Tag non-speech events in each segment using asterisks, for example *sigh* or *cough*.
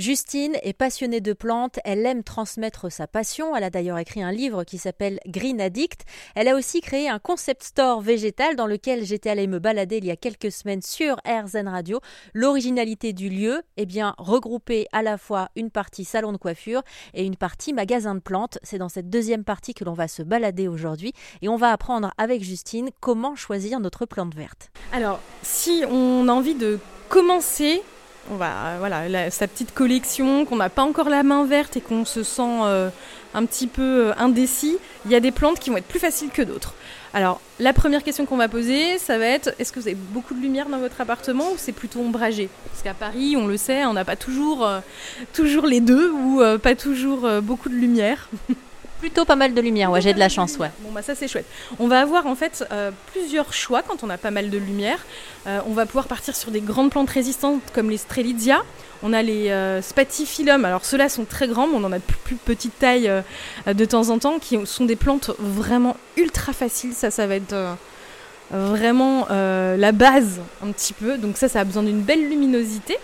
Justine est passionnée de plantes, elle aime transmettre sa passion, elle a d'ailleurs écrit un livre qui s'appelle Green Addict. Elle a aussi créé un concept store végétal dans lequel j'étais allée me balader il y a quelques semaines sur RZN Radio. L'originalité du lieu, eh bien, regrouper à la fois une partie salon de coiffure et une partie magasin de plantes. C'est dans cette deuxième partie que l'on va se balader aujourd'hui et on va apprendre avec Justine comment choisir notre plante verte. Alors, si on a envie de commencer on va, voilà, sa petite collection, qu'on n'a pas encore la main verte et qu'on se sent euh, un petit peu euh, indécis, il y a des plantes qui vont être plus faciles que d'autres. Alors, la première question qu'on va poser, ça va être est-ce que vous avez beaucoup de lumière dans votre appartement ou c'est plutôt ombragé? Parce qu'à Paris, on le sait, on n'a pas toujours, euh, toujours les deux ou pas toujours beaucoup de lumière. *laughs* Plutôt pas mal de lumière, ouais, j'ai de la chance, ouais. Bon, bah ça c'est chouette. On va avoir en fait euh, plusieurs choix quand on a pas mal de lumière. Euh, on va pouvoir partir sur des grandes plantes résistantes comme les Strelitzia. On a les euh, Spatifilum, alors ceux-là sont très grands, mais on en a de plus, plus petite taille de temps en temps, qui sont des plantes vraiment ultra faciles. Ça, ça va être vraiment la base un petit peu. Donc ça, ça a besoin d'une belle luminosité.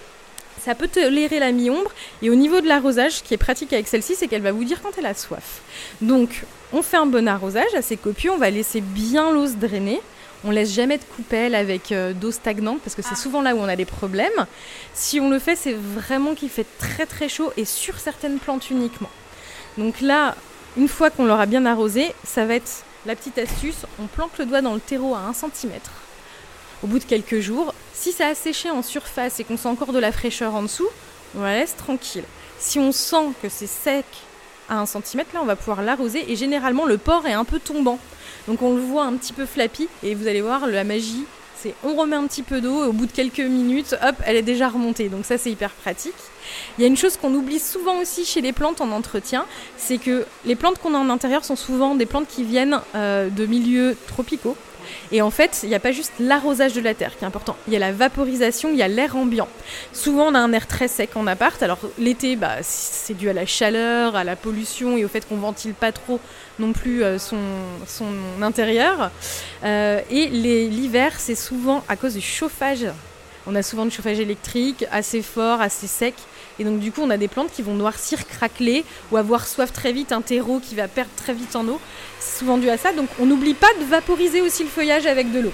Ça peut tolérer la mi-ombre. Et au niveau de l'arrosage, ce qui est pratique avec celle-ci, c'est qu'elle va vous dire quand elle a soif. Donc, on fait un bon arrosage assez copieux. On va laisser bien l'eau se drainer. On laisse jamais de coupelle avec euh, d'eau stagnante parce que c'est ah. souvent là où on a des problèmes. Si on le fait, c'est vraiment qu'il fait très très chaud et sur certaines plantes uniquement. Donc là, une fois qu'on l'aura bien arrosé, ça va être la petite astuce. On planque le doigt dans le terreau à 1 cm au bout de quelques jours. Si ça a séché en surface et qu'on sent encore de la fraîcheur en dessous, on la laisse tranquille. Si on sent que c'est sec à 1 cm, là on va pouvoir l'arroser et généralement le port est un peu tombant. Donc on le voit un petit peu flappy et vous allez voir la magie, c'est on remet un petit peu d'eau et au bout de quelques minutes, hop, elle est déjà remontée. Donc ça c'est hyper pratique. Il y a une chose qu'on oublie souvent aussi chez les plantes en entretien, c'est que les plantes qu'on a en intérieur sont souvent des plantes qui viennent euh, de milieux tropicaux. Et en fait, il n'y a pas juste l'arrosage de la terre qui est important. Il y a la vaporisation, il y a l'air ambiant. Souvent, on a un air très sec en appart. Alors l'été, bah, c'est dû à la chaleur, à la pollution et au fait qu'on ventile pas trop non plus euh, son, intérieur. Euh, et l'hiver, c'est souvent à cause du chauffage. On a souvent du chauffage électrique assez fort, assez sec. Et donc du coup, on a des plantes qui vont noircir, craqueler ou avoir soif très vite, un terreau qui va perdre très vite en eau. C'est souvent dû à ça. Donc on n'oublie pas de vaporiser aussi le feuillage avec de l'eau.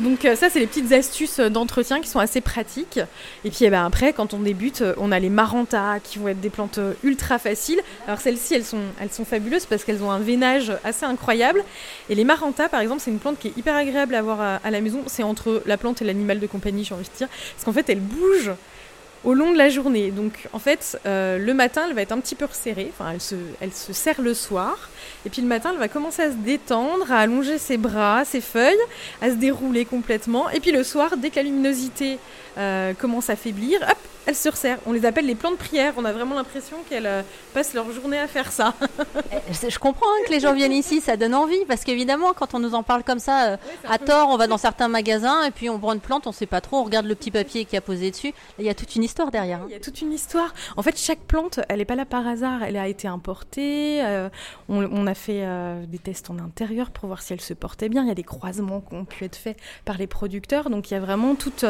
Donc euh, ça, c'est les petites astuces euh, d'entretien qui sont assez pratiques. Et puis eh ben, après, quand on débute, euh, on a les marantas qui vont être des plantes ultra faciles. Alors celles-ci, elles sont, elles fabuleuses parce qu'elles ont un veinage assez incroyable. Et les marantas, par exemple, c'est une plante qui est hyper agréable à avoir à, la maison. C'est entre la plante et l'animal de compagnie, j'ai envie de dire. Parce qu'en fait, elle bouge au long de la journée. Donc en fait, euh, le matin, elle va être un petit peu resserrée, enfin elle se, elle se serre le soir, et puis le matin, elle va commencer à se détendre, à allonger ses bras, ses feuilles, à se dérouler complètement, et puis le soir, dès que la luminosité euh, commence à faiblir, hop, elles se resserrent. On les appelle les plans de prière. On a vraiment l'impression qu'elles euh, passent leur journée à faire ça. *laughs* Eh, je comprends hein, que les gens viennent ici, ça donne envie. Parce qu'évidemment, quand on nous en parle comme ça, euh, à tort, on va dans certains magasins et puis on prend une plante, on ne sait pas trop, on regarde le petit papier qui a posé dessus. Il y a toute une histoire derrière. Hein. Il y a toute une histoire. En fait, chaque plante, elle n'est pas là par hasard. Elle a été importée. Euh, on, a fait des tests en intérieur pour voir si elle se portait bien. Il y a des croisements qui ont pu être faits par les producteurs. Donc il y a vraiment toute,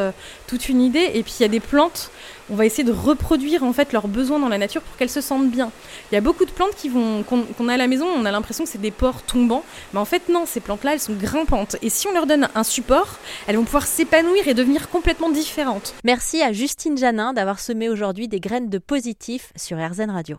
toute une idée. Et puis il y a des plantes on va essayer de reproduire en fait leurs besoins dans la nature pour qu'elles se sentent bien. Il y a beaucoup de plantes qui vont qu'on a à la maison, on a l'impression que c'est des ports tombants, mais en fait non, ces plantes-là, elles sont grimpantes et si on leur donne un support, elles vont pouvoir s'épanouir et devenir complètement différentes. Merci à Justine Janin d'avoir semé aujourd'hui des graines de positif sur RZN Radio.